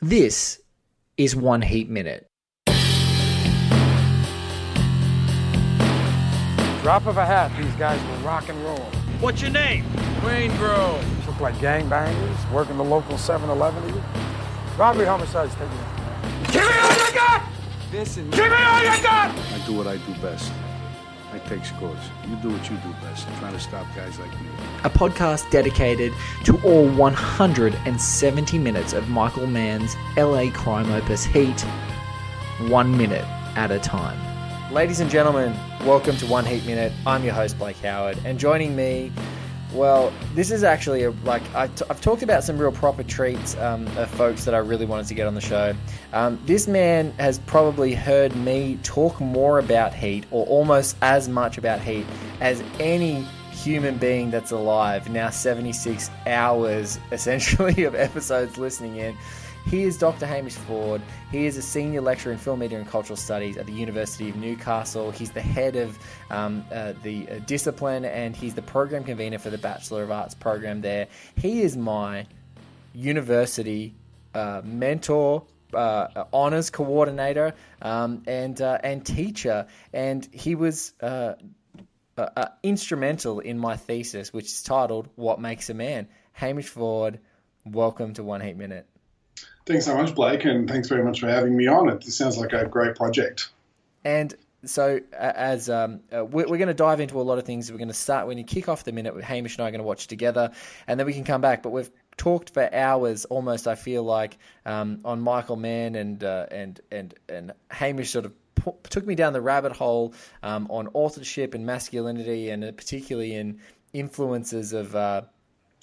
This is One Heat Minute. Drop of a hat, these guys will rock and roll. What's your name? Wayne Grove. Look like gangbangers, working the local 7-Eleven. Robbery, homicides, take it. Give me all you got! Listen, Give me all you got! I do what I do best. I take scores. You do what you do best. I'm Trying to stop guys like you. A podcast dedicated to all 170 minutes of Michael Mann's LA crime opus Heat, one minute at a time. Ladies and gentlemen, welcome to One Heat Minute. I'm your host, Blake Howard, and joining me, well, this is actually a, like I t- I've talked about some real proper treats um, of folks that I really wanted to get on the show. Um, this man has probably heard me talk more about Heat, or almost as much about Heat, as any human being that's alive. Now, 76 hours essentially of episodes listening in. He is Dr. Hamish Ford. He is a senior lecturer in film, media, and cultural studies at the University of Newcastle. He's the head of um, uh, the uh, discipline and he's the program convener for the Bachelor of Arts program there. He is my university uh, mentor, uh, honors coordinator, um, and uh, and teacher, and he was uh, uh, uh, instrumental in my thesis, which is titled "What Makes a Man." Hamish Ford, welcome to One Heat Minute. Thanks so much, Blake, and thanks very much for having me on. It this sounds like a great project. And so, uh, as um, uh, we're, we're going to dive into a lot of things. We're going to start when you kick off the minute. Hamish and I are going to watch together, and then we can come back. But we've talked for hours, almost. I feel like um, on Michael Mann and uh, and and and Hamish sort of took me down the rabbit hole um, on authorship and masculinity, and uh, particularly in influences of. Uh,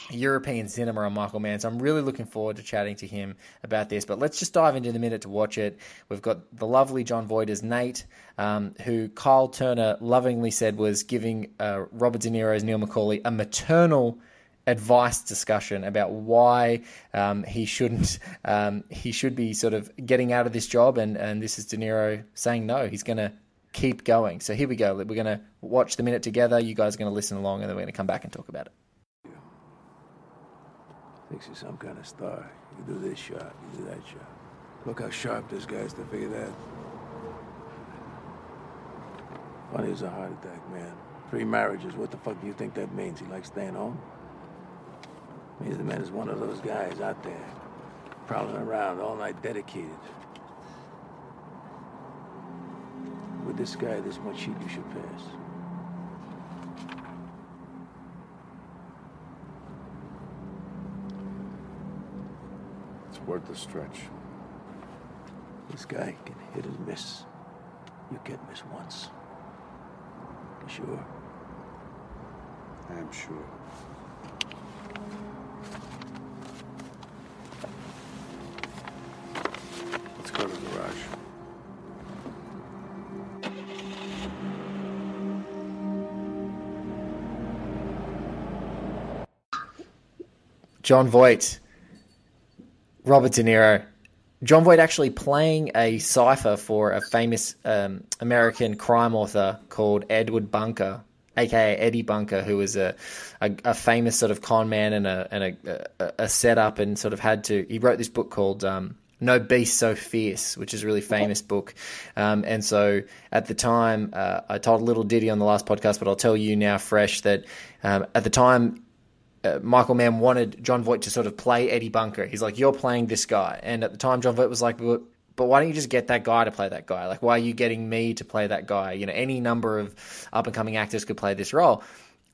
European cinema on Michael Mann. So I'm really looking forward to chatting to him about this. But let's just dive into the minute to watch it. We've got the lovely Jon Voight as Nate, um, who Kyle Turner lovingly said was giving uh, Robert De Niro's Neil McCauley a maternal advice discussion about why um, he shouldn't um, he should be sort of getting out of this job and and this is De Niro saying no he's going to keep going so here we go we're going to watch the minute together you guys are going to listen along and then we're going to come back and talk about it thinks he's some kind of star. You do this shot, you do that shot. Look how sharp this guy is to figure that. Funny as a heart attack, man. Three marriages, what the fuck do you think that means? He likes staying home? Means the man is one of those guys out there, prowling around all night dedicated. With this guy, this much heat you should pass. It's worth the stretch. This guy can hit and miss. You can't miss once. You sure? I am sure. Jon Voight, Robert De Niro. John Voight actually playing a cipher for a famous um, American crime author called Edward Bunker, aka Eddie Bunker, who was a, a, a famous sort of con man and a and a, a, a setup, and sort of had to. He wrote this book called um, No Beast So Fierce, which is a really famous book. Um, and so at the time, uh, I told a little ditty on the last podcast, but I'll tell you now fresh that um, at the time uh, Michael Mann wanted Jon Voight to sort of play Eddie Bunker. He's like, "You're playing this guy," and at the time, Jon Voight was like, "But, but why don't you just get that guy to play that guy? Like, why are you getting me to play that guy? You know, any number of up and coming actors could play this role."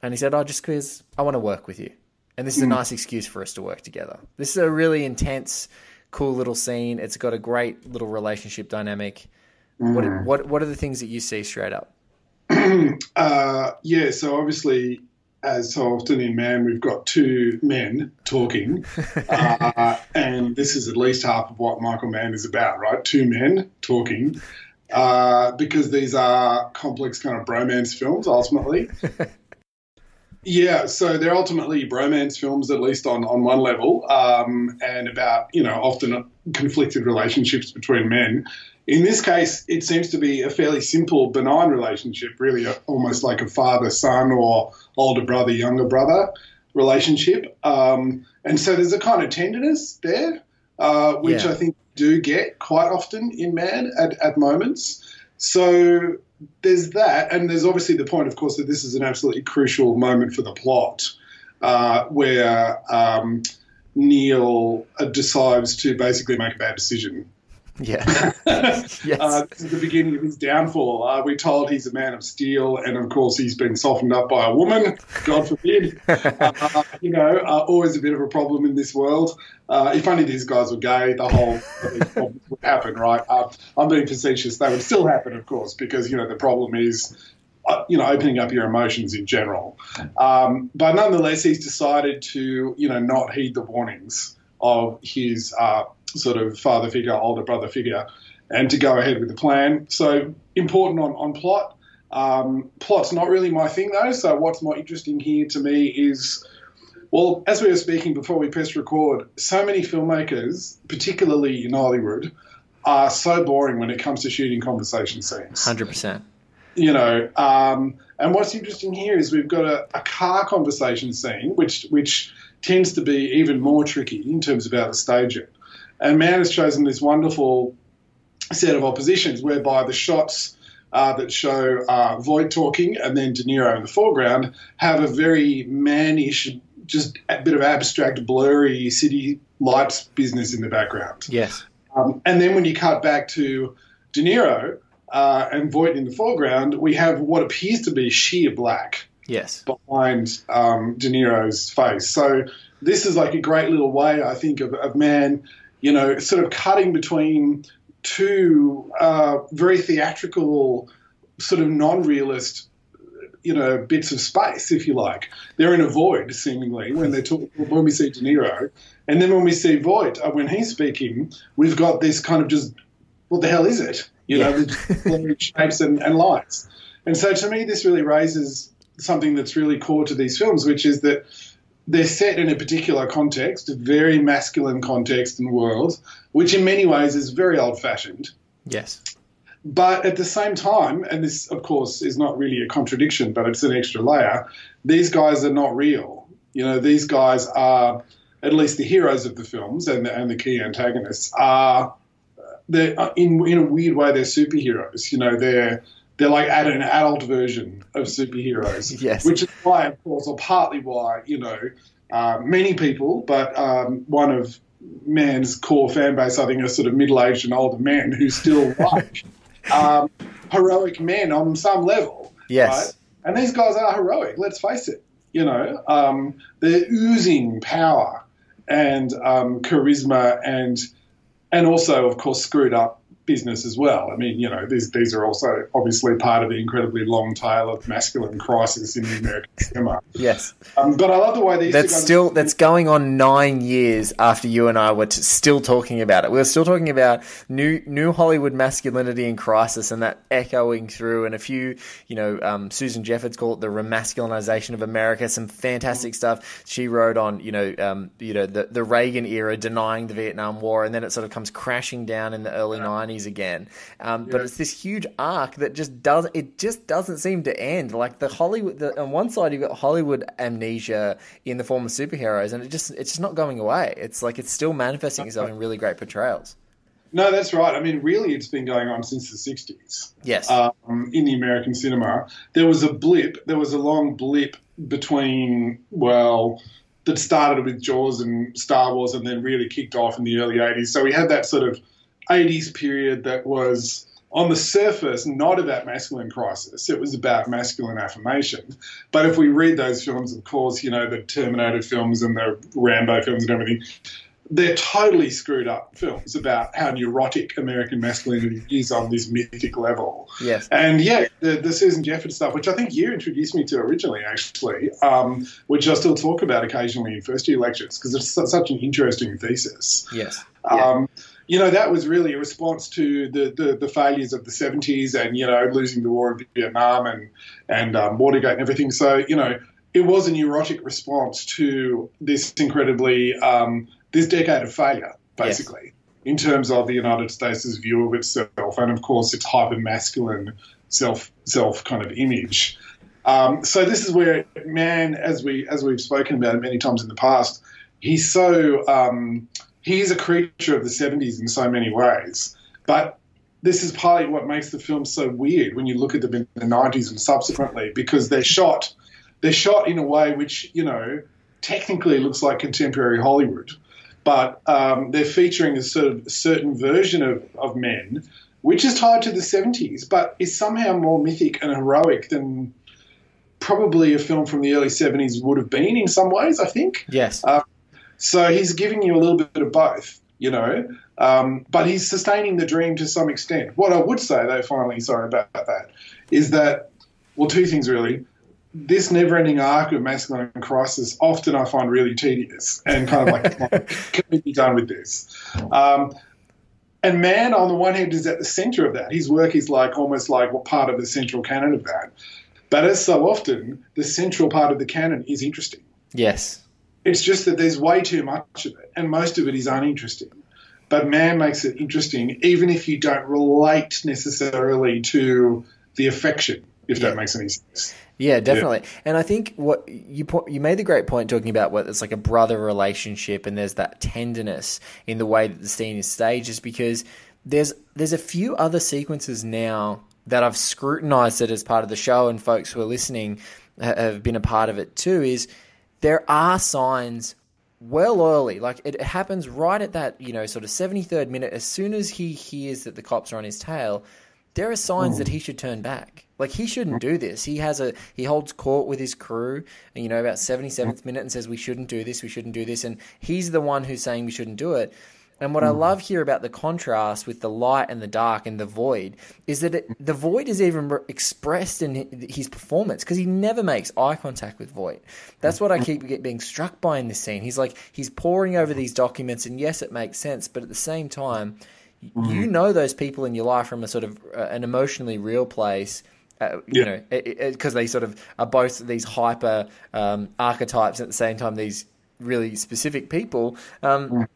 And he said, "Oh, just because I want to work with you, and this is a nice excuse for us to work together. This is a really intense, cool little scene. It's got a great little relationship dynamic. What what what are the things that you see straight up?" Uh, yeah, so obviously as so often in Mann, we've got two men talking, uh, and this is at least half of what Michael Mann is about, right? Two men talking, uh, because these are complex kind of bromance films ultimately. Yeah, so they're ultimately bromance films, at least on, on one level, um, and about, you know, often conflicted relationships between men. In this case, it seems to be a fairly simple, benign relationship, really almost like a father son or older brother, younger brother relationship. Um, and so there's a kind of tenderness there, uh, which Yeah. I think do get quite often in Mann at, at moments. So there's that, and there's obviously the point, of course, that this is an absolutely crucial moment for the plot, uh, where um, Neil uh, decides to basically make a bad decision. Yeah. yes. Uh, this is the beginning of his downfall. Uh, we're told he's a man of steel, and of course, he's been softened up by a woman. God forbid. uh, you know, uh, always a bit of a problem in this world. Uh, if only these guys were gay, the whole thing would happen, right? Uh, I'm being facetious. They would still happen, of course, because you know the problem is. Uh, you know, opening up your emotions in general, um, but nonetheless, he's decided to, you know, not heed the warnings of his uh, sort of father figure, older brother figure, and to go ahead with the plan. So important on, on plot. Um, plot's not really my thing though. So what's more interesting here to me is, well, as we were speaking before we pressed record, so many filmmakers, particularly in Hollywood, are so boring when it comes to shooting conversation scenes Hundred percent. you know, um, and what's interesting here is we've got a, a car conversation scene, which which tends to be even more tricky in terms of how to stage it. And Mann has chosen this wonderful set of oppositions whereby the shots uh, that show uh, Voight talking and then De Niro in the foreground have a very mannish, just a bit of abstract, blurry city lights business in the background. Yes. Um, and then when you cut back to De Niro uh, and Voight in the foreground, we have what appears to be sheer black Yes. behind um, De Niro's face. So this is like a great little way, I think, of, of Mann, you know, sort of cutting between two uh, very theatrical, sort of non-realist. You know, bits of space, if you like. They're in a void, seemingly, when they talk. When we see De Niro, and then when we see Voight, uh, when he's speaking, we've got this kind of just, what the hell is it? You know, the shapes and, and lights. And so to me, this really raises something that's really core to these films, which is that they're set in a particular context, a very masculine context and world, which in many ways is very old fashioned. Yes. But at the same time, and this, of course, is not really a contradiction, but it's an extra layer, these guys are not real. You know, these guys are, at least the heroes of the films and the, and the key antagonists, are, they're, in, in a weird way, they're superheroes. You know, they're, they're like at an adult version of superheroes. Yes. Which is why, of course, or partly why, you know, uh, many people, but um, one of Mann's core fan base, I think, are sort of middle aged and older men who still like um, heroic men on some level. Yes. Right? And these guys are heroic, let's face it. You know, um, they're oozing power and um, charisma and and also, of course, screwed up business as well. I mean, you know, these these are also obviously part of the incredibly long tail of masculine crisis in the American cinema. Yes. Um, but I love the way these That's guys- still that's going on nine years after you and I were t- still talking about it. We were still talking about new new Hollywood masculinity in crisis, and that echoing through. And a few, you know, um, Susan Jeffords called it the remasculinization of America. Some fantastic stuff she wrote on, you know, um, you know, the the Reagan era denying the Vietnam War, and then it sort of comes crashing down in the early nineties again. Um, But it's this huge arc that just does it just doesn't seem to end. Like the Hollywood, the, on one side you've got Hollywood amnesia in the form of superheroes, and it just it's just not going away. It's like it's still manifesting itself in really great portrayals. No, that's right. I mean, really, it's been going on since the 60s. Yes. um, in the American cinema. There was a blip, there was a long blip between, well, that started with Jaws and Star Wars and then really kicked off in the early 80s. So we had that sort of 80s period that was on the surface not about masculine crisis. It was about masculine affirmation. But if we read those films, of course, you know, the Terminator films and the Rambo films and everything, they're totally screwed up films about how neurotic American masculinity is on this mythic level. Yes. And yeah, the, the Susan Jeffords stuff, which I think you introduced me to originally, actually, um, which I still talk about occasionally in first year lectures because it's su- such an interesting thesis. Yes. Um, you know, that was really a response to the, the, the, failures of the 70s and, you know, losing the war in Vietnam and, and um, Watergate and everything. So, you know, it was a neurotic response to this incredibly, um, this decade of failure, basically, yes. in terms of the United States' view of itself and, of course, its hyper masculine self, self kind of image. Um, so this is where Mann, as we as we've spoken about many times in the past, he's so um, he is a creature of the 70s in so many ways. But this is partly what makes the film so weird when you look at them in the 90s and subsequently, because they're shot they're shot in a way which you know technically looks like contemporary Hollywood, but um, they're featuring a sort of certain version of, of men, which is tied to the 70s, but is somehow more mythic and heroic than probably a film from the early 70s would have been in some ways. I think. Yes. Uh, so he's giving you a little bit of both, you know, um, but he's sustaining the dream to some extent. What I would say, though, finally, sorry about that, is that, well, two things really. This never ending arc of masculine crisis often I find really tedious and kind of like, can we be done with this? Um, and Mann, on the one hand, is at the center of that. His work is like almost like what part of the central canon of that. But as so often, the central part of the canon is interesting. Yes. It's just that there's way too much of it, and most of it is uninteresting. But Mann makes it interesting, even if you don't relate necessarily to the affection, if yeah. that makes any sense. Yeah, definitely. Yeah. And I think what you you made the great point talking about what it's like a brother relationship, and there's that tenderness in the way that the scene is staged, is because there's there's a few other sequences now that I've scrutinized it as part of the show, and folks who are listening have been a part of it too. Is there are signs well early. Like it happens right at that, you know, sort of 73rd minute. As soon as he hears that the cops are on his tail, there are signs that he should turn back. Like he shouldn't do this. He has a he holds court with his crew, and you know, about 77th minute and says we shouldn't do this, we shouldn't do this, and he's the one who's saying we shouldn't do it. And what mm. I hmm. love here about the contrast with the light and the dark and the void is that it, the void is even re- expressed in his performance because he never makes eye contact with void. That's what I hmm. keep being struck by in this scene. He's like he's poring over these documents, and yes, it makes sense, but at the same time, mm. you know those people in your life from a sort of uh, an emotionally real place. Uh, you yeah. know, because they sort of are both these hyper um, archetypes at the same time. These really specific people. Um, mm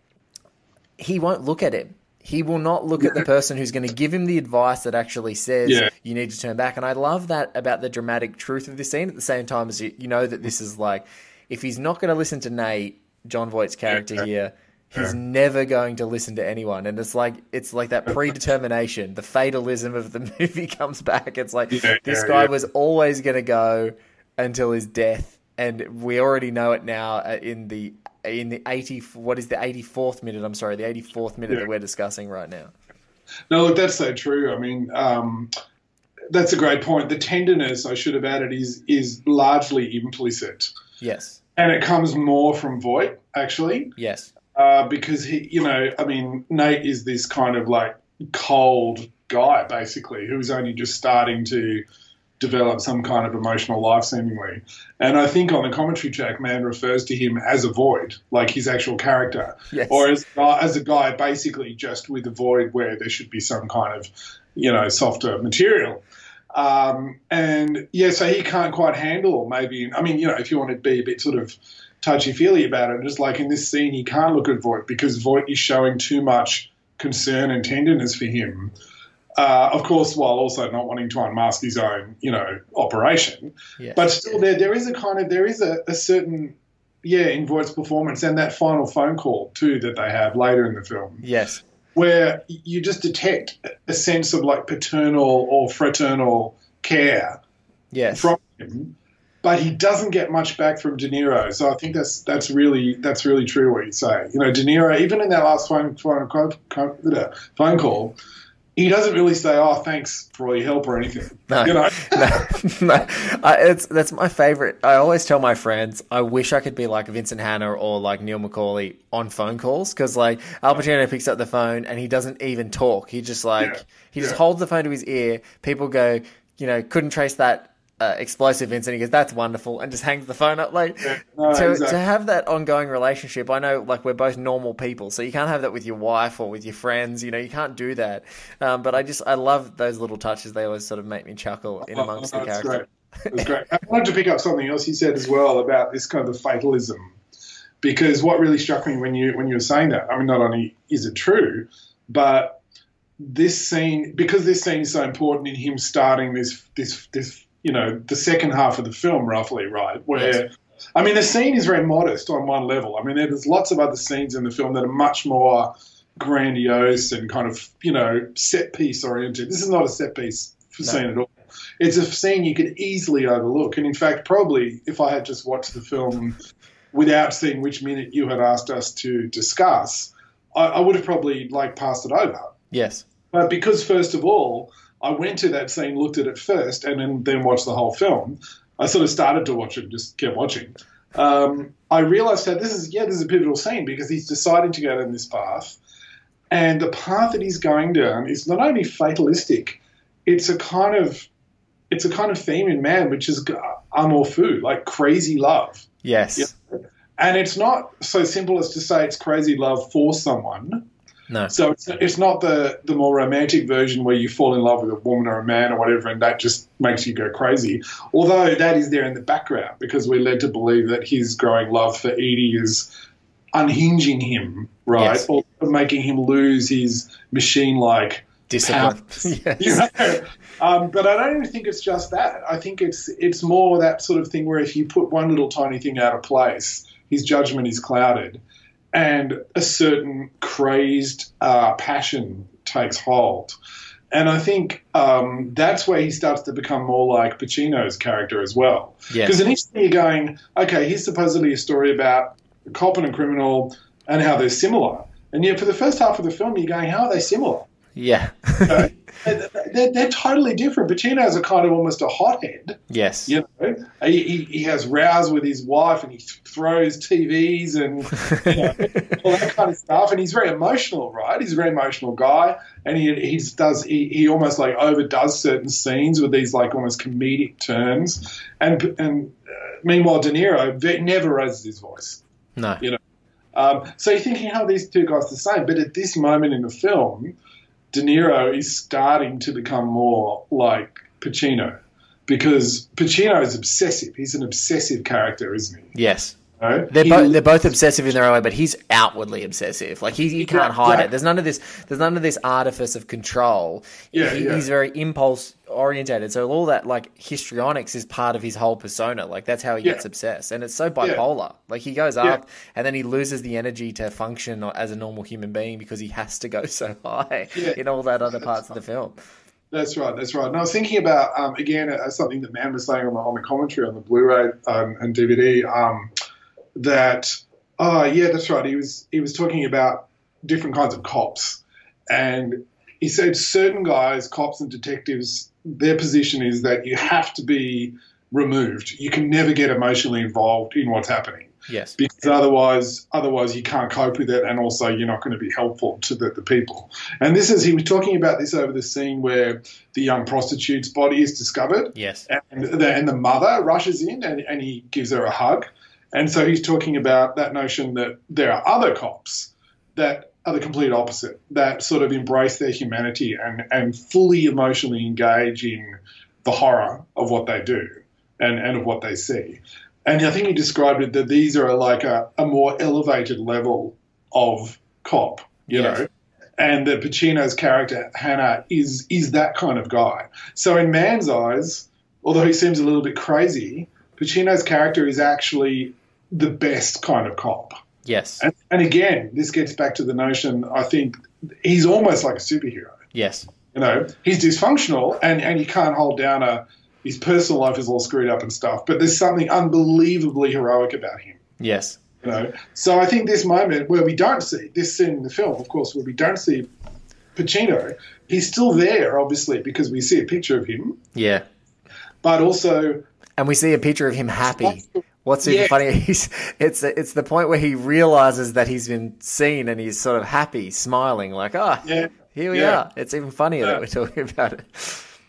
he won't look at him. He will not look at the person who's going to give him the advice that actually says yeah. you need to turn back. And I love that about the dramatic truth of this scene. At the same time as you, you know that this is like, if he's not going to listen to Nate, Jon Voight's character yeah. here, he's yeah. never going to listen to anyone. And it's like it's like that predetermination, the fatalism of the movie comes back. It's like this guy was always going to go until his death, and we already know it now uh, in the in the 80 what is the 84th minute? I'm sorry the 84th minute yeah. that we're discussing right now. No look that's so true. I mean um, that's a great point. The tenderness i should have added is is largely implicit. Yes. And it comes more from voight actually. Yes. Uh, because he you know i mean nate is this kind of like cold guy basically who's only just starting to develop some kind of emotional life, seemingly. And I think on the commentary track, Mann refers to him as a void, like his actual character, yes. or as as a guy basically just with a void where there should be some kind of, you know, softer material. Um, and yeah, so he can't quite handle maybe. I mean, you know, if you want to be a bit sort of touchy feely about it, just like in this scene, he can't look at Voight because Voight is showing too much concern and tenderness for him. Uh, of course, while also not wanting to unmask his own, you know, operation. But still, there there is a kind of there is a, a certain yeah in Voight's performance and that final phone call too that they have later in the film. Yes, where you just detect a sense of like paternal or fraternal care. Yes. from him. But he doesn't get much back from De Niro, so I think that's that's really that's really true what you say. You know, De Niro, even in that last phone phone, phone call, he doesn't really say, "Oh, thanks for all your help" or anything. No, you know. no, no. I, it's that's my favorite. I always tell my friends, I wish I could be like Vincent Hanna or like Neil McCauley on phone calls because like Al Pacino picks up the phone and he doesn't even talk. He just like Yeah. he just Yeah. holds the phone to his ear. People go, you know, couldn't trace that. Uh, explosive incident. He goes, "That's wonderful," and just hangs the phone up. Like no, to, exactly. to have that ongoing relationship. I know, like we're both normal people, so you can't have that with your wife or with your friends. You know, you can't do that. Um, but I just, I love those little touches. They always sort of make me chuckle in amongst Oh, the character. great. That's great. I wanted to pick up something else you said as well about this kind of fatalism, because what really struck me when you when you were saying that, I mean, not only is it true, but this scene because this scene is so important in him starting this this this you know the second half of the film roughly right where. Yes. I mean, the scene is very modest on one level. I mean, there's lots of other scenes in the film that are much more grandiose and kind of, you know, set piece oriented. This is not a set piece scene at all. It's a scene you could easily overlook. And in fact, probably if I had just watched the film without seeing which minute you had asked us to discuss, I, I would have probably like passed it over. Yes. But because, first of all, I went to that scene, looked at it first, and then, then watched the whole film, I sort of started to watch it and just kept watching. Um, I realized that this is, yeah, this is a pivotal scene because he's deciding to go down this path. And the path that he's going down is not only fatalistic, it's a kind of it's a kind of theme in Mann, which is amour fou, like crazy love. Yes. And it's not so simple as to say it's crazy love for someone. No. So it's, it's not the, the more romantic version where you fall in love with a woman or a man or whatever, and that just makes you go crazy. Although that is there in the background because we're led to believe that his growing love for Eady is unhinging him, right? Yes. Or making him lose his machine like Discipline. yes. You know? um, but I don't even think it's just that. I think it's it's more that sort of thing where if you put one little tiny thing out of place, his judgment is clouded, and a certain crazed uh, passion takes hold. And I think um, that's where he starts to become more like Pacino's character as well. Because initially you're going, okay, here's supposedly a story about a cop and a criminal and how they're similar. And yet for the first half of the film, you're going, how are they similar? Yeah. Uh, they're, they're totally different. Pacino's a kind of almost a hothead. yes. You know, he, he, he has rows with his wife and he th- throws TVs and you know, all that kind of stuff. And he's very emotional, right? He's a very emotional guy, and he he does he, he almost like overdoes certain scenes with these like almost comedic turns. And and uh, meanwhile, De Niro ve- never raises his voice. No. You know, um, so you're thinking how these two guys are the same, but at this moment in the film, De Niro is starting to become more like Pacino because Pacino is obsessive. He's an obsessive character, isn't he? Yes. You? They're He- both they're both obsessive in their own way, but he's outwardly obsessive. Like he, he can't hide Yeah. it. There's none of this. There's none of this artifice of control. Yeah, He- yeah. He's very impulse orientated. So all that like histrionics is part of his whole persona. Like that's how he Yeah. gets obsessed, and it's so bipolar. Like he goes up and then he loses the energy to function as a normal human being because he has to go so high Yeah. in all that other parts of the film. That's right. That's right. And I was thinking about um, again uh, something that Mann was saying on the, on the commentary on the Blu-ray um, and DVD um, that oh yeah, that's right. He was he was talking about different kinds of cops, and he said certain guys, cops and detectives, their position is that you have to be removed. You can never get emotionally involved in what's happening Yes. because otherwise otherwise you can't cope with it and also you're not going to be helpful to the, the people and this is he was talking about this over the scene where the young prostitute's body is discovered Yes. and the, and the mother rushes in and, and he gives her a hug and so he's talking about that notion that there are other cops that are the complete opposite that sort of embrace their humanity and, and fully emotionally engage in the horror of what they do and, and of what they see and I think he described it that these are like a, a more elevated level of cop, you Yes. know, and that Pacino's character Hanna is is that kind of guy. So in Mann's eyes, although he seems a little bit crazy, Pacino's character is actually the best kind of cop. Yes. And, and again, this gets back to the notion. I think he's almost like a superhero. Yes. You know, he's dysfunctional and, and he can't hold down a. His personal life is all screwed up and stuff, but there's something unbelievably heroic about him. Yes. You know, so I think this moment where we don't see this scene in the film, of course, where we don't see Pacino, he's still there, obviously, because we see a picture of him, Yeah. but also And we see a picture of him happy. What's even Yeah. funny? He's it's it's the point where he realizes that he's been seen and he's sort of happy, smiling, like, ah, Yeah. here we Yeah. are. It's even funnier that we're talking about it.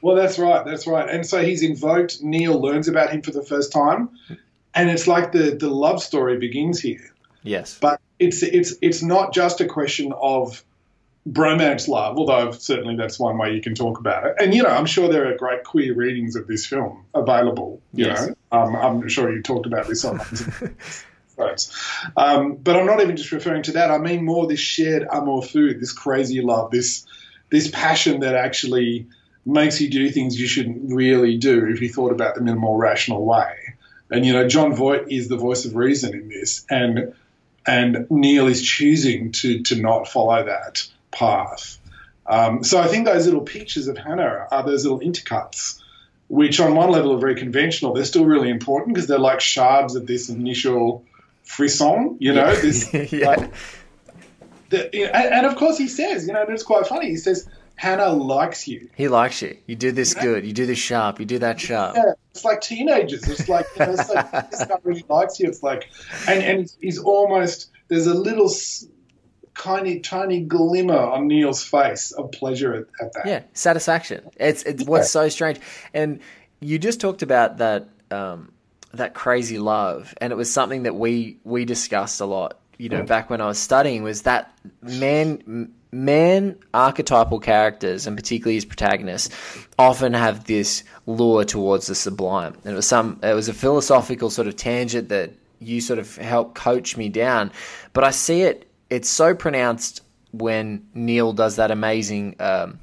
Well, that's right. That's right. And so he's invoked. Neil learns about him for the first time, and it's like the the love story begins here. Yes. But it's it's it's not just a question of bromance love, although certainly that's one way you can talk about it. And you know, I'm sure there are great queer readings of this film available. You Yes. know, um, I'm sure you talked about this on. Um, but I'm not even just referring to that. I mean more this shared amour fou, this crazy love, this this passion that actually makes you do things you shouldn't really do if you thought about them in a more rational way. And you know, Jon Voight is the voice of reason in this, and and Neil is choosing to to not follow that path. Um, so I think those little pictures of Hanna are those little intercuts, which on one level are very conventional. They're still really important because they're like shards of this initial frisson. You know, this yeah. like, the, you know, and, and of course he says, you know, and it's quite funny. He says Hanna likes you. He likes you. You do this good. You do this sharp. You do that sharp. Yeah, it's like teenagers. It's like you know, it's like this guy really likes you. It's like, and and he's, almost there's a little tiny tiny glimmer on Neil's face of pleasure at, at that. Yeah, satisfaction. It's it's what's so strange. And you just talked about that um, that crazy love, and it was something that we we discussed a lot. You know, back when I was studying, was that Mann Mann archetypal characters, and particularly his protagonists, often have this lure towards the sublime. And it was some it was a philosophical sort of tangent that you sort of helped coach me down, but I see it. It's so pronounced when Neil does that amazing. Um,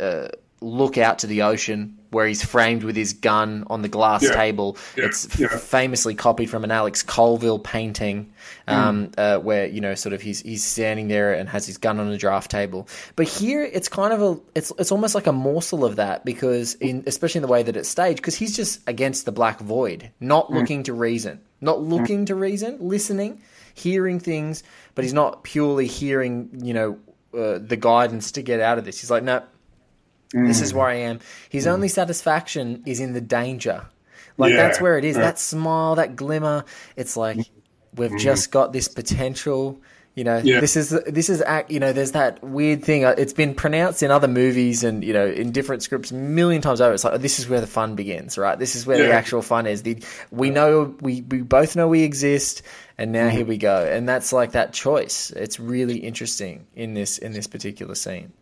uh, look out to the ocean where he's framed with his gun on the glass Yeah. table. Yeah. It's f- Yeah. famously copied from an Alex Colville painting, um, uh, where you know, sort of he's he's standing there and has his gun on a draft table. But here, it's kind of a it's it's almost like a morsel of that because in especially in the way that it's staged, because he's just against the black void, not looking to reason, not looking to reason, listening, hearing things, but he's not purely hearing, you know, uh, the guidance to get out of this. He's like, no. This is mm. where I am. His mm. only satisfaction is in the danger. Like Yeah, that's where it is. yeah. That smile, that glimmer. It's like we've mm. just got this potential. You know, Yeah. this is this is act. You know, there's that weird thing. uh, It's been pronounced in other movies and you know in different scripts a million times over. It's like oh, this is where the fun begins, right? This is where the actual fun is. The we know we we both know we exist, and now here we go. And that's like that choice. It's really interesting in this in this particular scene.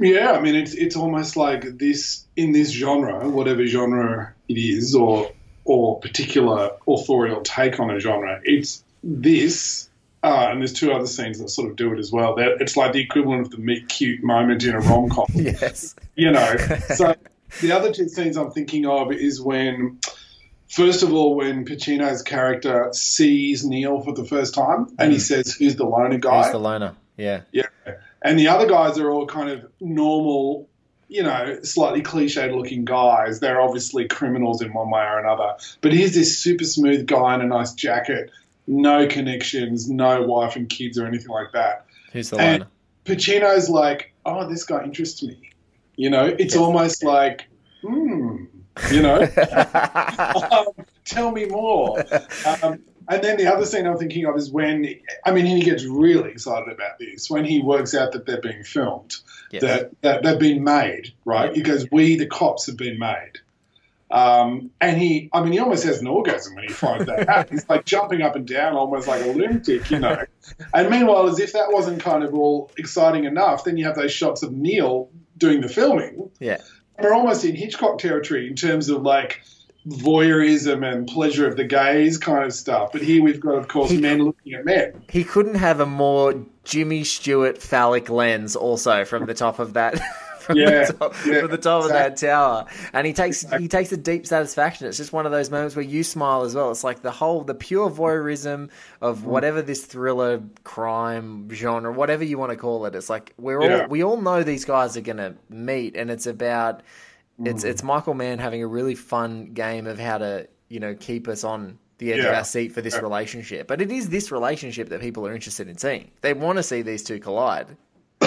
Yeah, I mean, it's it's almost like this in this genre, whatever genre it is, or or particular authorial take on a genre. It's this, uh, and there's two other scenes that sort of do it as well. That it's like the equivalent of the meet cute moment in a rom com. Yes. you know. So the other two scenes I'm thinking of is when, first of all, when Pacino's character sees Neil for the first time, and he says, "Who's the loner guy?" He's the loner. Yeah. Yeah. And the other guys are all kind of normal, you know, slightly cliched looking guys. They're obviously criminals in one way or another. But here's this super smooth guy in a nice jacket, no connections, no wife and kids or anything like that. Who's the And loner? Pacino's like, oh, this guy interests me. You know, it's almost like, hmm, you know, um, tell me more. Um, and then the other scene I'm thinking of is when, I mean, he gets really excited about this when he works out that they're being filmed, Yes. that, that they've been made, right? He goes, we, the cops, have been made. Um, and he, I mean, he almost has an orgasm when he finds that out. He's like jumping up and down, almost like a lunatic, you know. And meanwhile, as if that wasn't kind of all exciting enough, then you have those shots of Neil doing the filming. Yeah. We're almost in Hitchcock territory in terms of like voyeurism and pleasure of the gaze kind of stuff. But here we've got, of course, men looking at men. He couldn't have a more Jimmy Stewart phallic lens also from the top of that from, Yeah, the, top, yeah, from the top of that tower. And he takes he takes a deep satisfaction. It's just one of those moments where you smile as well. It's like the whole the pure voyeurism Mm. of whatever this thriller crime genre, whatever you want to call it. It's like we're Yeah. all we all know these guys are gonna meet and it's about Mm. it's it's Michael Mann having a really fun game of how to, you know, keep us on the edge of our seat for this relationship. But it is this relationship that people are interested in seeing. They want to see these two collide.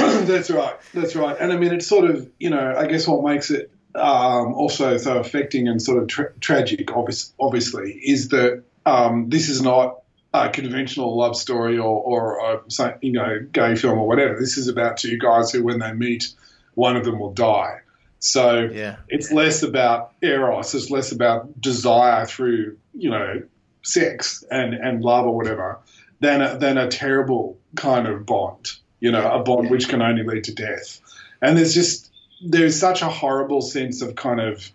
That's right. That's right. And I mean, it's sort of, you know, I guess what makes it um, also so affecting and sort of tra- tragic, obvious, obviously, is that um, this is not a conventional love story or, or a, you know, gay film or whatever. This is about two guys who, when they meet, one of them will die. So Yeah. it's less about eros, it's less about desire through, you know, sex and, and love or whatever, than a, than a terrible kind of bond, you know, a bond which can only lead to death. And there's just, there's such a horrible sense of kind of,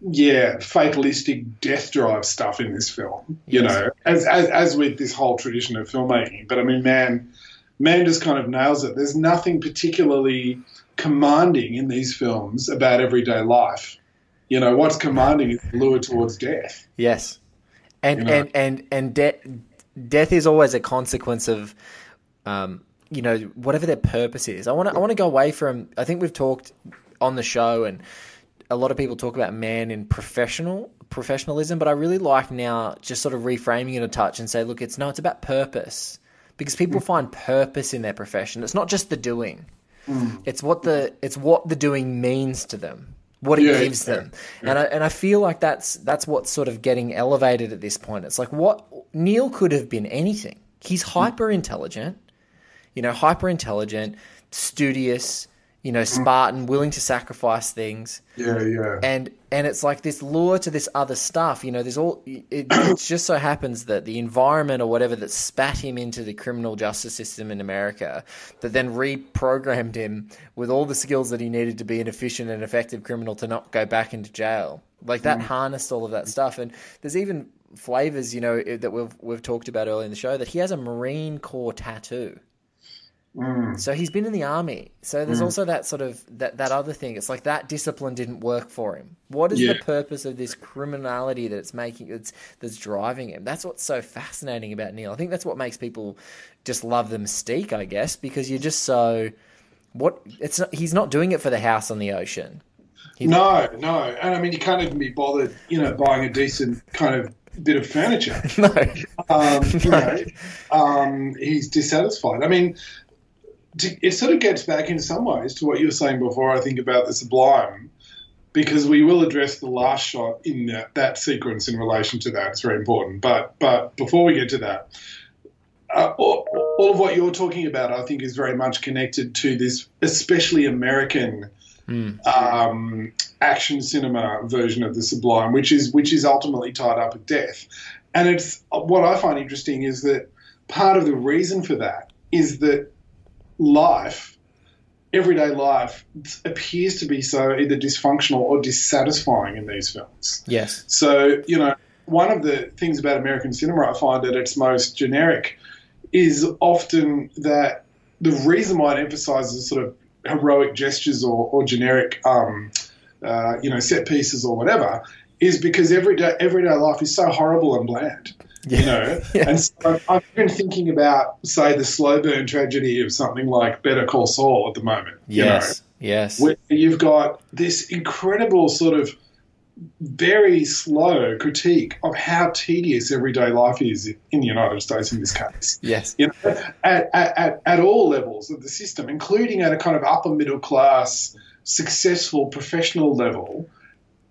yeah, fatalistic death drive stuff in this film, you Yes. know, as, as, as with this whole tradition of filmmaking. But I mean, man, Mann just kind of nails it. There's nothing particularly commanding in these films about everyday life. You know, what's commanding is the lure towards death. Yes, and You know? and and and de- death is always a consequence of, um, you know, whatever their purpose is. I want to I want to go away from. I think we've talked on the show, and a lot of people talk about Mann in professional professionalism, but I really like now just sort of reframing it a touch and say, look, it's no, it's about purpose because people Mm. find purpose in their profession. It's not just the doing. Mm. It's what the it's what the doing means to them, what it Yeah, gives yeah, them, and I and I feel like that's that's what's sort of getting elevated at this point. It's like what Neil could have been anything. He's Mm. hyper intelligent, you know, hyper intelligent, studious, you know, Mm. Spartan, willing to sacrifice things, Yeah, yeah. and and it's like this lure to this other stuff. You know, there's all. It, it just so happens that the environment or whatever that spat him into the criminal justice system in America, that then reprogrammed him with all the skills that he needed to be an efficient and effective criminal to not go back into jail. Like that harnessed all of that stuff, and there's even flavors, you know, that we've we've talked about earlier in the show that he has a Marine Corps tattoo. So he's been in the army. So there's also that sort of that, that other thing. It's like that discipline didn't work for him. What is Yeah. the purpose of this criminality that it's making that's that's driving him? That's what's so fascinating about Neil. I think that's what makes people just love the mystique, I guess, because you're just so what it's not, he's not doing it for the house on the ocean. No, no. And I mean, you can't even be bothered, you know, buying a decent kind of bit of furniture. No. Um, you know, um, he's dissatisfied. I mean, to, it sort of gets back in some ways to what you were saying before, I think, about the sublime, because we will address the last shot in that, that sequence in relation to that. It's very important. But, but before we get to that, uh, all, all of what you're talking about, I think, is very much connected to this, especially American um, action cinema version of the Sublime, which is which is ultimately tied up with death. And it's what I find interesting is that part of the reason for that is that life, everyday life, appears to be so either dysfunctional or dissatisfying in these films. Yes. So, you know, one of the things about American cinema I find at its most generic is often that the reason why it emphasizes sort of heroic gestures or, or generic, um, uh, you know, set pieces or whatever is because everyday everyday life is so horrible and bland. You know, and so I've been thinking about, say, the slow burn tragedy of something like Better Call Saul at the moment. you know Yes. Yes. where you've got this incredible sort of very slow critique of how tedious everyday life is in the United States in this case. Yes. You know, at, at, at all levels of the system, including at a kind of upper middle class, successful professional level,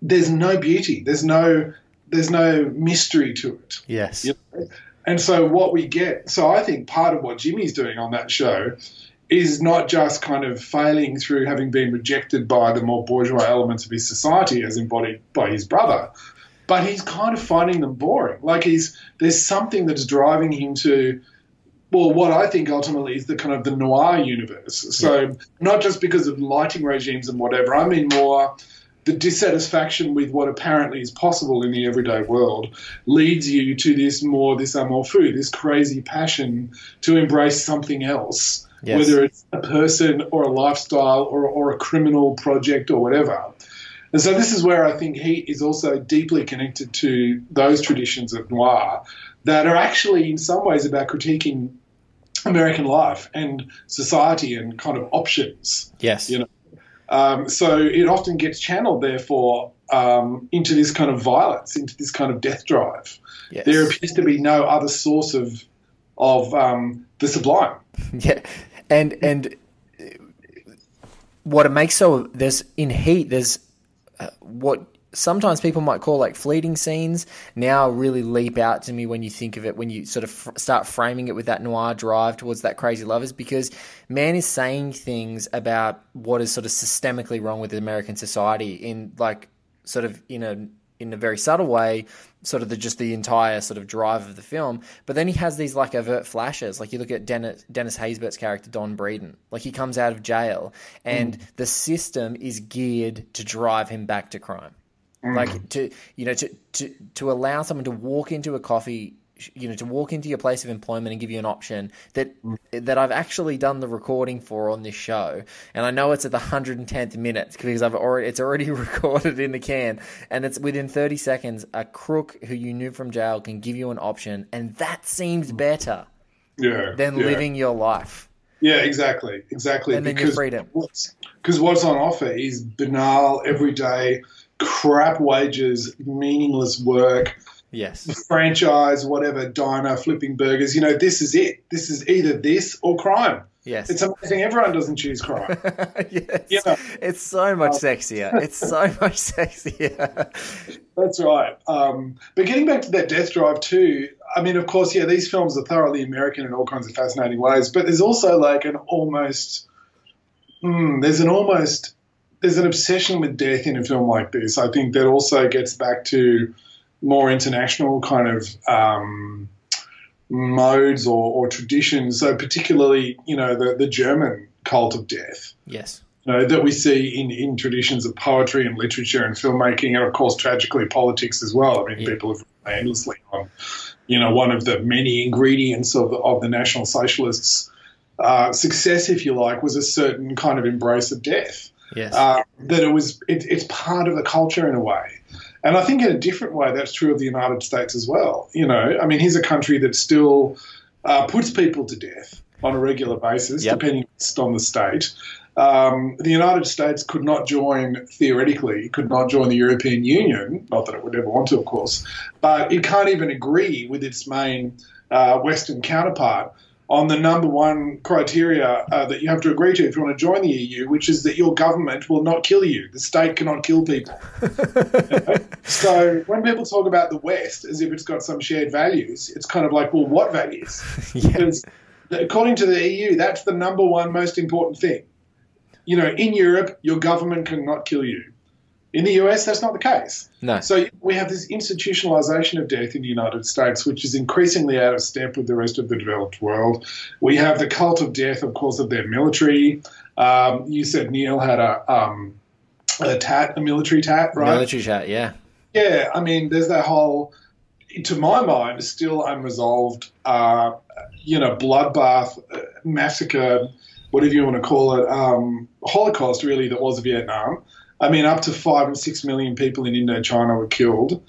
there's no beauty. There's no there's no mystery to it. Yes. You know? And so what we get, so I think part of what Jimmy's doing on that show is not just kind of failing through having been rejected by the more bourgeois elements of his society as embodied by his brother, but he's kind of finding them boring. Like he's there's something that's driving him to well, what I think ultimately is the kind of the noir universe. So not just because of lighting regimes and whatever, I mean more the dissatisfaction with what apparently is possible in the everyday world leads you to this more this um, amour fou, this crazy passion to embrace something else, Yes. whether it's a person or a lifestyle or, or a criminal project or whatever. And so this is where I think he is also deeply connected to those traditions of noir that are actually in some ways about critiquing American life and society and kind of options. Yes. You know, um, so it often gets channeled, therefore, um, into this kind of violence, into this kind of death drive. Yes. There appears to be no other source of of um, the sublime. Yeah, and and what it makes so there's in Heat there's uh, what sometimes people might call like fleeting scenes now really leap out to me when you think of it when you sort of f- start framing it with that noir drive towards that crazy lovers because Mann is saying things about what is sort of systemically wrong with American society in like sort of in a in a very subtle way sort of the just the entire sort of drive of the film. But then he has these like overt flashes. Like you look at dennis, dennis haysbert's character don breeden. Like he comes out of jail and mm. the system is geared to drive him back to crime mm. like to you know to, to to allow someone to walk into a coffee you know to walk into your place of employment and give you an option that mm. that I've actually done the recording for on this show, and I know it's at the hundred and tenth minute because I've already it's already recorded in the can, and it's within thirty seconds. A crook who you knew from jail can give you an option, and that seems mm. better, yeah, than yeah. living your life. Yeah, exactly, exactly. And then because freedom. What's, because what's on offer is banal, everyday, crap wages, meaningless work Yes. Franchise, whatever, diner, flipping burgers. You know, this is it. This is either this or crime. Yes. It's amazing everyone doesn't choose crime. yes. You know? It's so much um, sexier. It's so much sexier. That's right. Um, but getting back to that death drive too, I mean, of course, yeah, these films are thoroughly American in all kinds of fascinating ways, but there's also like an almost, mm, there's an almost, there's an obsession with death in a film like this. I think that also gets back to more international kind of um, modes or, or, traditions. So particularly, you know, the, the German cult of death. Yes. You know, that we see in, in traditions of poetry and literature and filmmaking, and of course, tragically, politics as well. I mean, yeah. people have endlessly on, you know, one of the many ingredients of the, of the National Socialists' uh, success, if you like, was a certain kind of embrace of death. Yes. Uh, that it was, it, it's part of the culture in a way. And I think in a different way, that's true of the United States as well. You know, I mean, here's a country that still uh, puts people to death on a regular basis, yep. depending on the state. Um, the United States could not join, theoretically, could not join the European Union, not that it would ever want to, of course, but it can't even agree with its main uh, Western counterpart on the number one criteria uh, that you have to agree to if you want to join the EU, which is that your government will not kill you. The state cannot kill people. so when people talk about the West as if it's got some shared values, it's kind of like, well, what values? yeah. Because according to the EU, that's the number one most important thing. You know, in Europe, your government cannot kill you. In the US, that's not the case. No. So we have this institutionalization of death in the United States, which is increasingly out of step with the rest of the developed world. We have the cult of death, of course, of their military. Um, you said Neil had a, um, a tat, a military tat, right? Military tat, yeah. Yeah, I mean, there's that whole, to my mind, still unresolved, uh, you know, bloodbath, uh, massacre, whatever you want to call it, um, Holocaust, really, that was Vietnam. I mean, up to five and six million people in Indochina were killed.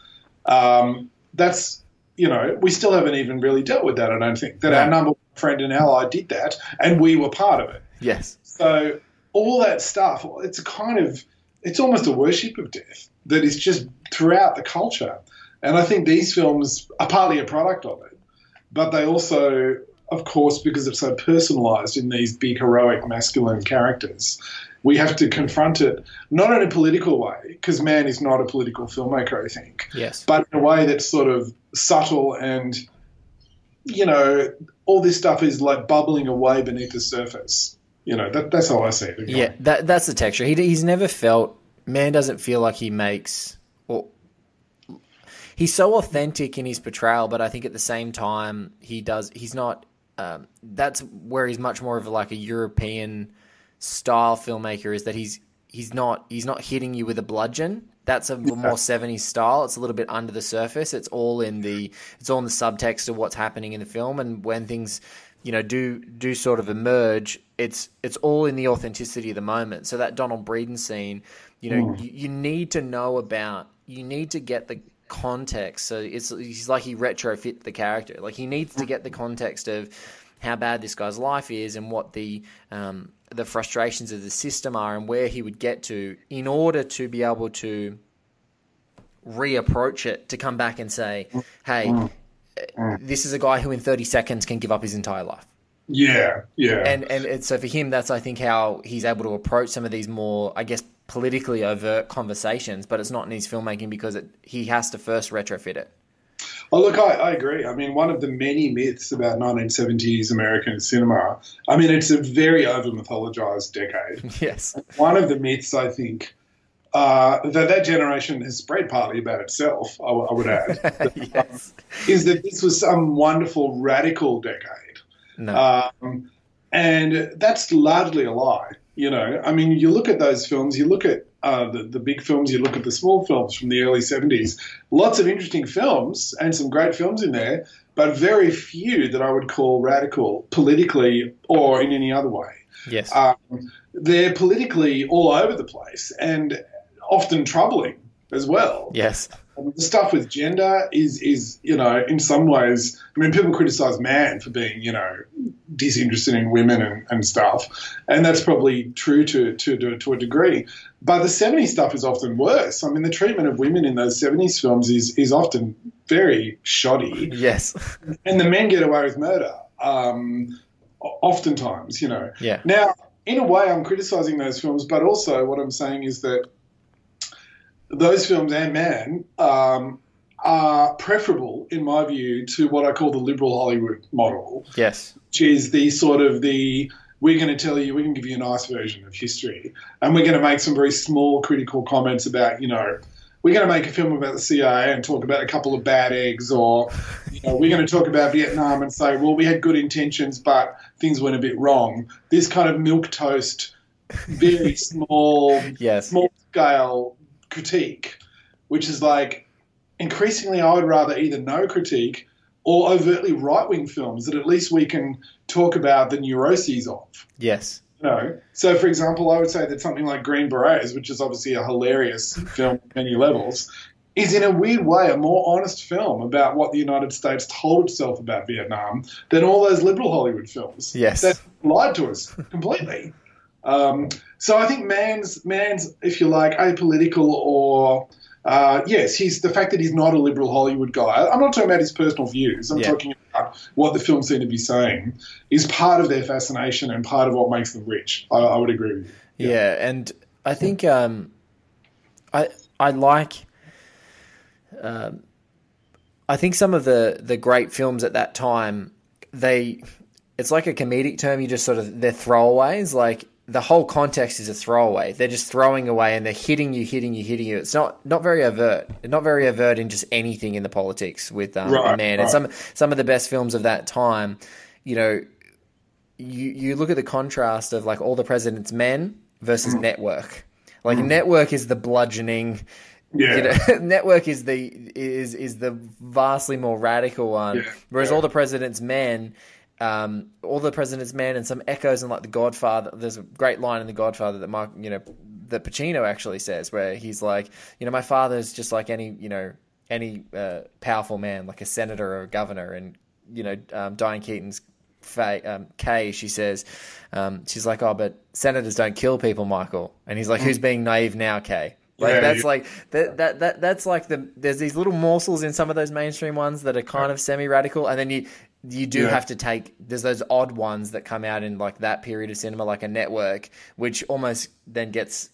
Um, that's, you know, we still haven't even really dealt with that, I don't think. That our number one friend and ally did that, and we were part of it. Yes. So all that stuff, it's a kind of, it's almost a worship of death that is just throughout the culture. And I think these films are partly a product of it, but they also, of course, because it's so personalized in these big heroic masculine characters, we have to confront it not in a political way, because Mann is not a political filmmaker, I think. Yes. But in a way that's sort of subtle and, you know, all this stuff is like bubbling away beneath the surface. You know, that, that's how I see it. Yeah, that, that's the texture. He, he's never felt, Mann doesn't feel like he makes, or he's so authentic in his portrayal, but I think at the same time, he does, he's not, um, that's where he's much more of like a European style filmmaker is that he's he's not he's not hitting you with a bludgeon. That's a more 70s style. It's a little bit under the surface. It's all in the it's all in the subtext of what's happening in the film and when things you know do do sort of emerge it's it's all in the authenticity of the moment so that Donald Breedan scene you know mm. you, you, need to know about you need to get the context so it's he's like he retrofit the character like he needs to get the context of how bad this guy's life is and what the um, the frustrations of the system are and where he would get to in order to be able to reapproach it to come back and say, hey, mm. uh, this is a guy who in 30 seconds can give up his entire life. Yeah, yeah. And and it's, so for him, that's I think how he's able to approach some of these more, I guess, politically overt conversations. But it's not in his filmmaking because it, he has to first retrofit it. Oh, look, I, I, agree. I mean, one of the many myths about 1970s American cinema, I mean, it's a very over mythologized decade. Yes. One of the myths, I think, uh, that that generation has spread partly about itself, I, w- I would add, yes. is that this was some wonderful radical decade. No. Um, and that's largely a lie. You know, I mean, you look at those films, you look at uh, the, the big films, you look at the small films from the early 70s, lots of interesting films and some great films in there, but very few that I would call radical politically or in any other way. Yes. Um, they're politically all over the place and often troubling as well. yes. Um, the stuff with gender is is you know in some ways I mean people criticize Mann for being you know disinterested in women and, and stuff and that's probably true to, to to a degree but the 70s stuff is often worse I mean the treatment of women in those 70s films is is often very shoddy Yes. and the men get away with murder um, oftentimes you know Yeah. now in a way I'm criticizing those films but also what I'm saying is that those films and Mann um, are preferable, in my view, to what I call the liberal Hollywood model, Yes. which is the sort of the we're going to tell you, we're going to give you a nice version of history, and we're going to make some very small critical comments about, you know, we're going to make a film about the CIA and talk about a couple of bad eggs, or you know, we're going to talk about Vietnam and say, well, we had good intentions, but things went a bit wrong. This kind of milk toast, very small, Yes. small scale critique, which is like increasingly I would rather either no critique or overtly right wing films that at least we can talk about the neuroses of. Yes. You know? So, for example, I would say that something like Green Berets, which is obviously a hilarious film at many levels, is in a weird way a more honest film about what the United States told itself about Vietnam than all those liberal Hollywood films Yes. that lied to us completely. Um, so I think Mann's Mann's, if you like, apolitical or uh, yes, he's the fact that he's not a liberal Hollywood guy. I'm not talking about his personal views. I'm Yeah. talking about what the films seem to be saying is part of their fascination and part of what makes them rich. I, I would agree with you. Yeah, and I think um, I I like. Um, I think some of the the great films at that time, they, it's like a comedic term. You just sort of they're throwaways. Like the whole context is a throwaway. They're just throwing away and they're hitting you, hitting you, hitting you. It's not not very overt. Not very overt in just anything in the politics with um, Right, man. And some some of the best films of that time, you know, you you look at the contrast of like all the president's men versus Mm. network. Like network is the bludgeoning. Yeah. You know, network is the is is the vastly more radical one, Yeah, whereas yeah. all the president's men, um, all the president's men, and some echoes in like the Godfather. There's a great line in the Godfather that Mark, you know, that Pacino actually says, where he's like, you know, my father's just like any, you know, any uh, powerful man, like a senator or a governor, and you know, um, Diane Keaton's Faye, um, Kay, she says, um, she's like, oh, but senators don't kill people, Michael, and he's like, who's being naive now, Kay? Like Yeah, that's you- like that, that that that's like the there's these little morsels in some of those mainstream ones that are kind of semi radical, and then you you do Yeah. have to take there's those odd ones that come out in like that period of cinema, like a network, which almost then gets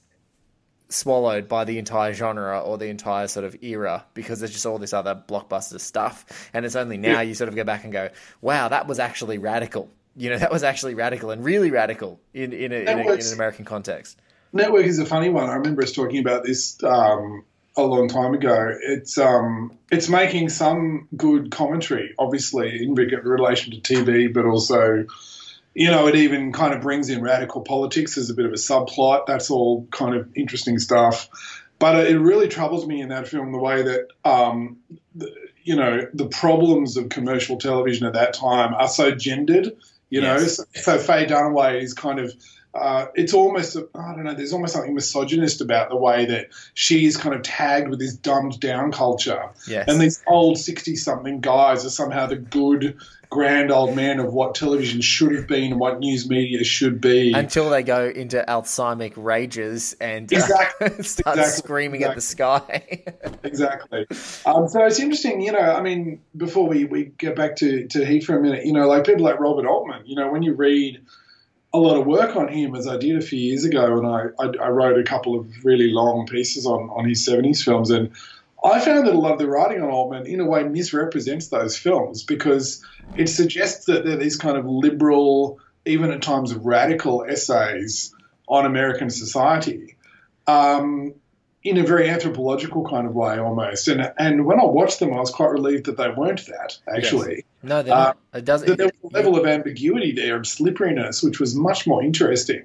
swallowed by the entire genre or the entire sort of era because there's just all this other blockbuster stuff, and it's only now you sort of go back and go, wow, that was actually radical. You know, that was actually radical and really radical in in, a, in, a, in an American context. Network is a funny one. I remember us talking about this um, a long time ago. It's um, it's making some good commentary, obviously in relation to TV, but also, you know, it even kind of brings in radical politics as a bit of a subplot. That's all kind of interesting stuff. But it really troubles me in that film the way that, um, the, you know, the problems of commercial television at that time are so gendered. You know, so, so Faye Dunaway is kind of uh, it's almost I don't know. There's almost something misogynist about the way that she is kind of tagged with this dumbed down culture, Yes. and these old sixty something guys are somehow the good grand old men of what television should have been and what news media should be. Until they go into Alzheimer's rages and uh, Exactly. start Exactly. screaming at the sky. exactly. Um, so it's interesting, you know. I mean, before we, we get back to to Heat for a minute, you know, like people like Robert Altman, you know, when you read a lot of work on him, as I did a few years ago, and I, I, I wrote a couple of really long pieces on on his '70s films, and I found that a lot of the writing on Altman, in a way, misrepresents those films because it suggests that they're these kind of liberal, even at times radical essays on American society. Um, in a very anthropological kind of way almost. And and when I watched them, I was quite relieved that they weren't that actually. no, they're not. It doesn't. That there was a level of ambiguity there of slipperiness, which was much more interesting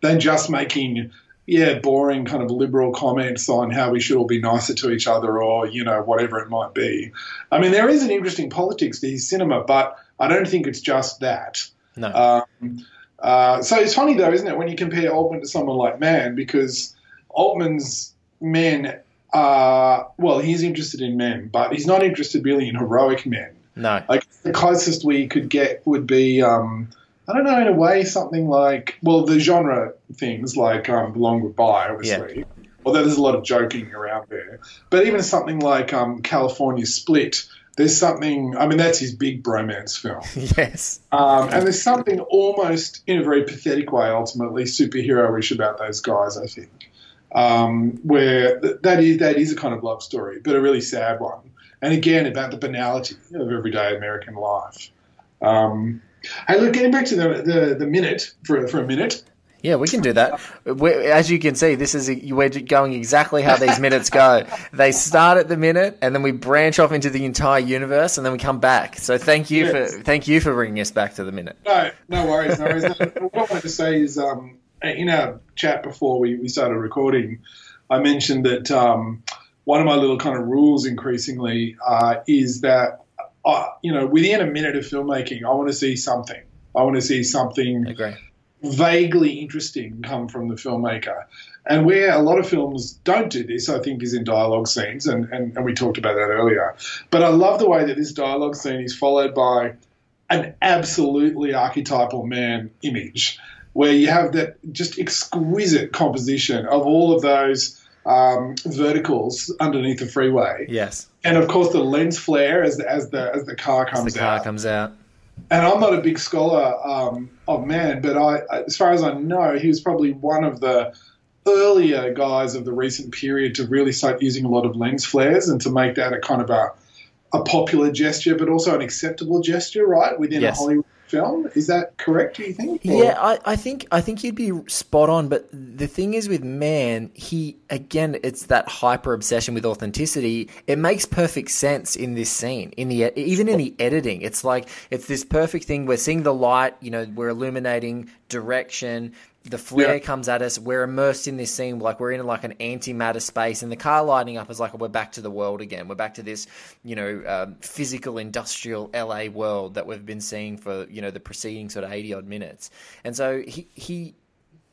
than just making yeah boring kind of liberal comments on how we should all be nicer to each other or you know whatever it might be. I mean, there is an interesting politics to his cinema, but I don't think it's just that. no. Um, uh, so it's funny though, isn't it, when you compare Altman to someone like Mann, because Altman's men, uh, well, he's interested in men, but he's not interested really in heroic men. no. Like the closest we could get would be, um, I don't know, in a way, something like, well, the genre things like um, Long Goodbye, obviously. Yeah. Although there's a lot of joking around there, but even something like um, California Split, there's something. I mean, that's his big bromance film. yes. Um, and there's something almost in a very pathetic way, ultimately superheroish about those guys. I think, um, where th- that is that is a kind of love story, but a really sad one. And again, about the banality of everyday American life. Um, hey, look, getting back to the the, the minute for for a minute. Yeah, we can do that. we as you can see, this is we're going exactly how these minutes go. They start at the minute, and then we branch off into the entire universe, and then we come back. So thank you Yes. for thank you for bringing us back to the minute. No, no worries. No worries. what I wanted to say is, um, in our chat before we, we started recording, I mentioned that um, one of my little kind of rules increasingly uh, is that, uh, you know, within a minute of filmmaking, I want to see something. I want to see something vaguely interesting come from the filmmaker. And where a lot of films don't do this, I think, is in dialogue scenes, and, and, and we talked about that earlier. But I love the way that this dialogue scene is followed by an absolutely archetypal Mann image, where you have that just exquisite composition of all of those um, verticals underneath the freeway, Yes, and of course the lens flare as the as the as the car comes out. the car out comes out. and I'm not a big scholar um, of Mann, but I, as far as I know, he was probably one of the earlier guys of the recent period to really start using a lot of lens flares and to make that a kind of a, a popular gesture, but also an acceptable gesture, right, within Yes. a Hollywood film. Is that correct? Do you think? Or- Yeah, I, I think I think you'd be spot on. But the thing is with Mann, he again, it's that hyper obsession with authenticity. It makes perfect sense in this scene, in the even in the editing. It's like it's this perfect thing. We're seeing the light. You know, we're illuminating direction. The flare Yeah. comes at us. We're immersed in this scene, like we're in like an antimatter space, and the car lighting up is like we're back to the world again. We're back to this, you know, um, physical, industrial LA world that we've been seeing for you know the preceding sort of eighty odd minutes. And so he he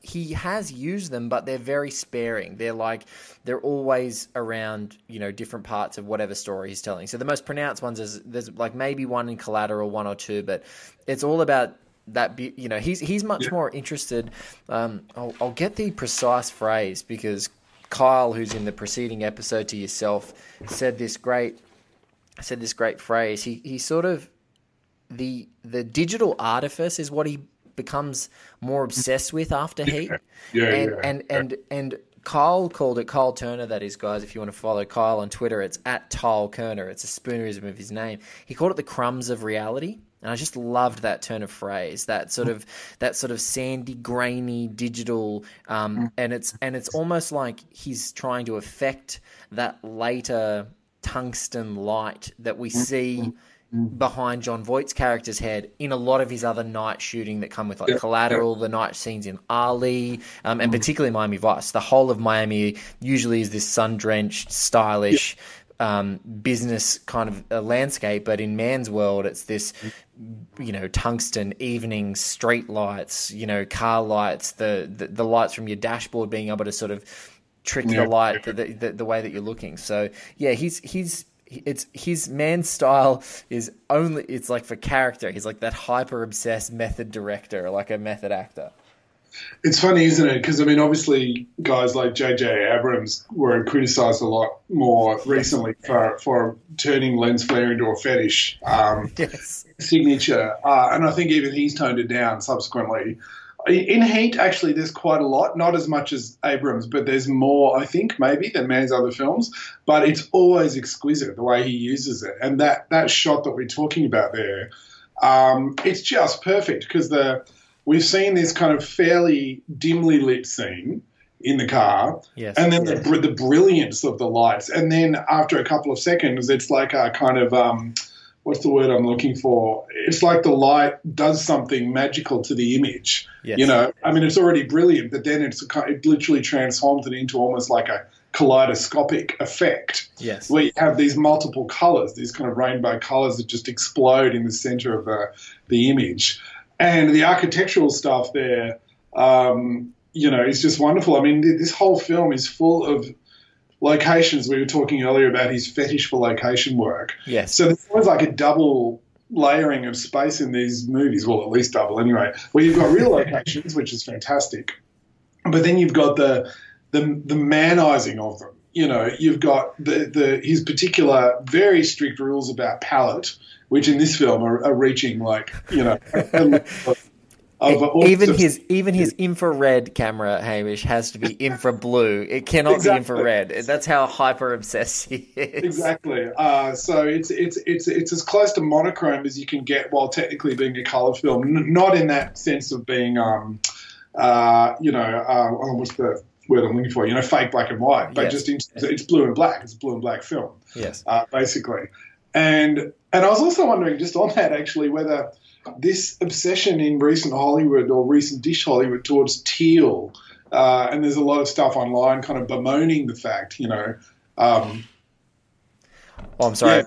he has used them, but they're very sparing. They're like they're always around, you know, different parts of whatever story he's telling. So the most pronounced ones is there's like maybe one in Collateral, one or two, but it's all about that. Be, you know, he's he's much more interested. Um, I'll, I'll get the precise phrase because Kyle, who's in the preceding episode to yourself, said this great said this great phrase. He he sort of the the digital artifice is what he becomes more obsessed with after Heat. Yeah, and, yeah, and and and Kyle called it Kyle Turner. That is, guys. If you want to follow Kyle on Twitter, it's at Tyle Kerner. It's a spoonerism of his name. He called it the crumbs of reality. And I just loved that turn of phrase, that sort of that sort of sandy, grainy, digital, um, mm. and it's and it's almost like he's trying to affect that later tungsten light that we mm. see mm. behind Jon Voight's character's head in a lot of his other night shooting that come with like Collateral, the night scenes in Ali, um, and particularly Miami Vice. The whole of Miami usually is this sun drenched, stylish. Um, business kind of a landscape, but in Mann's world, it's this, you know, tungsten evening street lights, you know, car lights, the the, the lights from your dashboard being able to sort of trick Yeah. the light the, the, the way that you're looking. So yeah, he's he's it's his Mann style is only it's like for character. He's like that hyper obsessed method director, like a method actor. It's funny, isn't it? Because I mean, obviously, guys like J.J. Abrams were criticised a lot more recently for for turning lens flare into a fetish um, Yes. signature, uh, and I think even he's toned it down subsequently. In Heat, actually, there's quite a lot. Not as much as Abrams, but there's more, I think, maybe than Mann's other films. But it's always exquisite the way he uses it, and that that shot that we're talking about there, um, it's just perfect because the we've seen this kind of fairly dimly lit scene in the car, Yes. and then the, the brilliance of the lights, and then after a couple of seconds, it's like a kind of um, what's the word I'm looking for? It's like the light does something magical to the image. Yes. You know, I mean, it's already brilliant, but then it's it literally transforms it into almost like a kaleidoscopic effect Yes. where you have these multiple colors, these kind of rainbow colors that just explode in the center of the, the image. And the architectural stuff there, um, you know, is just wonderful. I mean, th- this whole film is full of locations. We were talking earlier about his fetish for location work. Yes. So there's always like a double layering of space in these movies, well, at least double anyway, where you've got real locations, which is fantastic, but then you've got the the the manizing of them. You know, you've got the the his particular very strict rules about palette, which in this film are, are reaching like you know. of, of even of- his even his infrared camera, Hamish, has to be infra blue. It cannot Exactly. be infrared. That's how hyper obsessed he is. Exactly. Uh, so it's it's it's it's as close to monochrome as you can get while technically being a color film. N- not in that sense of being, um, uh, you know, uh, oh, what's the word I'm looking for? You know, fake black and white, but Yes. just in, it's blue and black. It's a blue and black film, Yes. uh, basically. And and I was also wondering just on that actually whether this obsession in recent Hollywood or recent dish Hollywood towards teal. Uh, and there's a lot of stuff online kind of bemoaning the fact, you know, um, Oh, I'm sorry. yeah.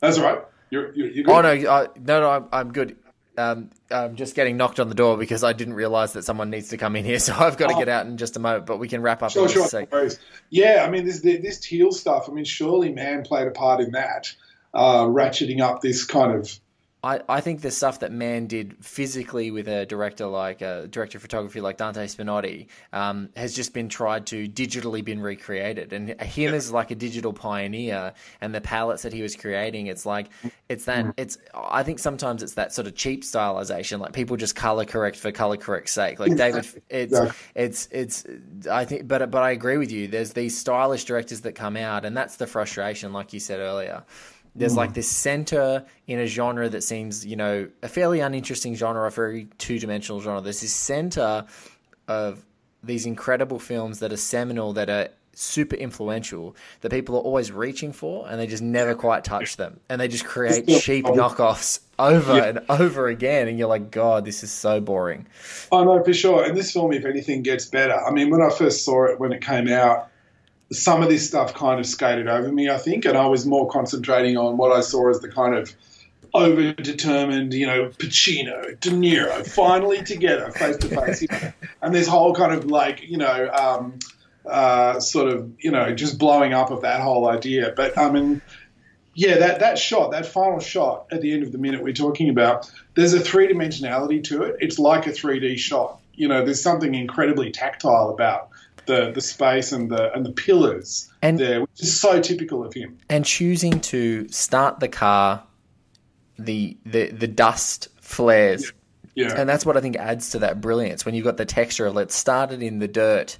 That's all right. You're, you're, you're good. Oh no, I, no, no, I'm, I'm good. Um, I'm just getting knocked on the door because I didn't realize that someone needs to come in here, so I've got to get out in just a moment. But we can wrap up Sure, in sure. a no sec. Yeah, I mean, this this teal stuff. I mean, surely Mann played a part in that, uh, ratcheting up this kind of. I, I think the stuff that Mann did physically with a director like a director of photography like Dante Spinotti um, has just been tried to digitally been recreated. And him as like a digital pioneer and the palettes that he was creating, it's like it's that it's. I think sometimes it's that sort of cheap stylization, like people just color correct for color correct sake. Like David, it's Exactly. it's it's. I think, but but I agree with you. There's these stylish directors that come out, and that's the frustration, like you said earlier there's like hmm. this center in a genre that seems, you know, a fairly uninteresting genre, a very two dimensional genre. There's this center of these incredible films that are seminal, that are super influential, that people are always reaching for, and they just never quite touch them. And they just create cheap knockoffs over Yeah. and over again. And you're like, God, this is so boring. Oh no, for sure. And this film, if anything, gets better. I mean, when I first saw it when it came out, some of this stuff kind of skated over me, I think, and I was more concentrating on what I saw as the kind of over-determined, you know, Pacino, De Niro, finally together, face to face, and this whole kind of like, you know, um, uh, sort of, you know, just blowing up of that whole idea. But I mean, yeah, that, that shot, that final shot at the end of the minute we're talking about, there's a three dimensionality to it. It's like a 3D shot. You know, there's something incredibly tactile about the, the space and the and the pillars And- there, which is so typical of him. and choosing to start the car, the the the dust flares, Yeah. and that's what I think adds to that brilliance. When you've got the texture of it started in the dirt,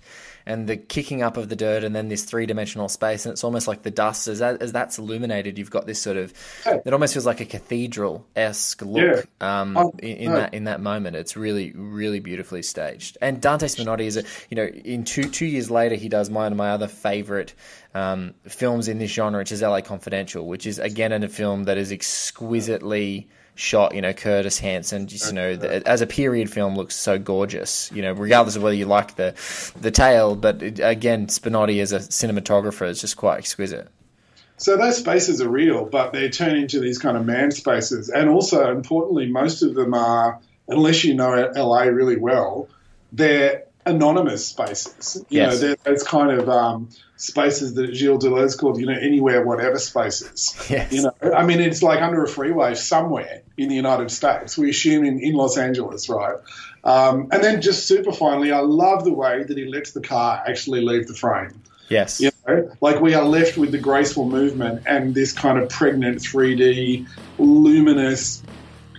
and the kicking up of the dirt, and then this three dimensional space, and it's almost like the dust as that, as that's illuminated. You've got this sort of Yeah. it almost feels like a cathedral esque look um, Oh, in, in no. that in that moment. It's really really beautifully staged. And Dante Spinotti is a you know in two two years later he does one of my other favorite um, films in this genre, which is LA Confidential, which is again in a film that is exquisitely shot. You know, Curtis Hanson, just you know, the, as a period film, looks so gorgeous. You know, regardless of whether you like the the tale, but it, again, Spinotti as a cinematographer is just quite exquisite. So those spaces are real, but they turn into these kind of Mann spaces. And also, importantly, most of them are, unless you know LA really well, they're anonymous spaces. You Yes. know, they're those kind of um, spaces that Gilles Deleuze called, you know, anywhere, whatever spaces. Yes. You know, I mean, it's like under a freeway somewhere in the United States. We assume in, in Los Angeles, right? Um, and then just super finally, I love the way that he lets the car actually leave the frame. Yes. You know, like we are left with the graceful movement and this kind of pregnant 3D, luminous,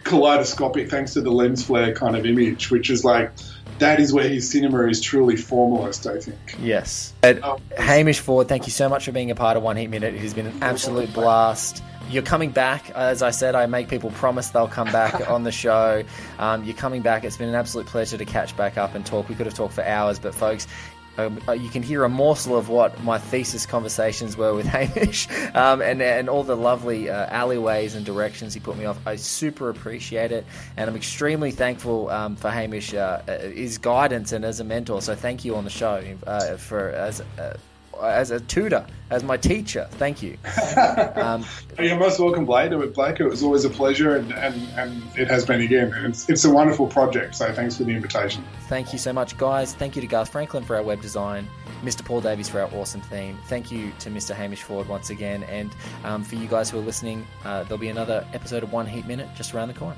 kaleidoscopic, thanks to the lens flare kind of image, which is like, that is where his cinema is truly formalist, I think. Yes. Uh, Hamish Ford, thank you so much for being a part of One Heat Minute. It has been an absolute blast. You're coming back. As I said, I make people promise they'll come back on the show. Um, you're coming back. It's been an absolute pleasure to catch back up and talk. We could have talked for hours, but folks, um, uh, you can hear a morsel of what my thesis conversations were with Hamish um, and, and all the lovely uh, alleyways and directions he put me off. I super appreciate it, and I'm extremely thankful um, for Hamish, uh, uh, his guidance and as a mentor. So thank you on the show uh, for as. As a tutor, as my teacher, thank you. Um, You're most welcome, Blade. Blake, it was always a pleasure, and, and, and it has been again. It's, it's a wonderful project, so thanks for the invitation. Thank you so much, guys. Thank you to Garth Franklin for our web design, Mr. Paul Davies for our awesome theme. Thank you to Mr. Hamish Ford once again. And um, for you guys who are listening, uh, there'll be another episode of One Heat Minute just around the corner.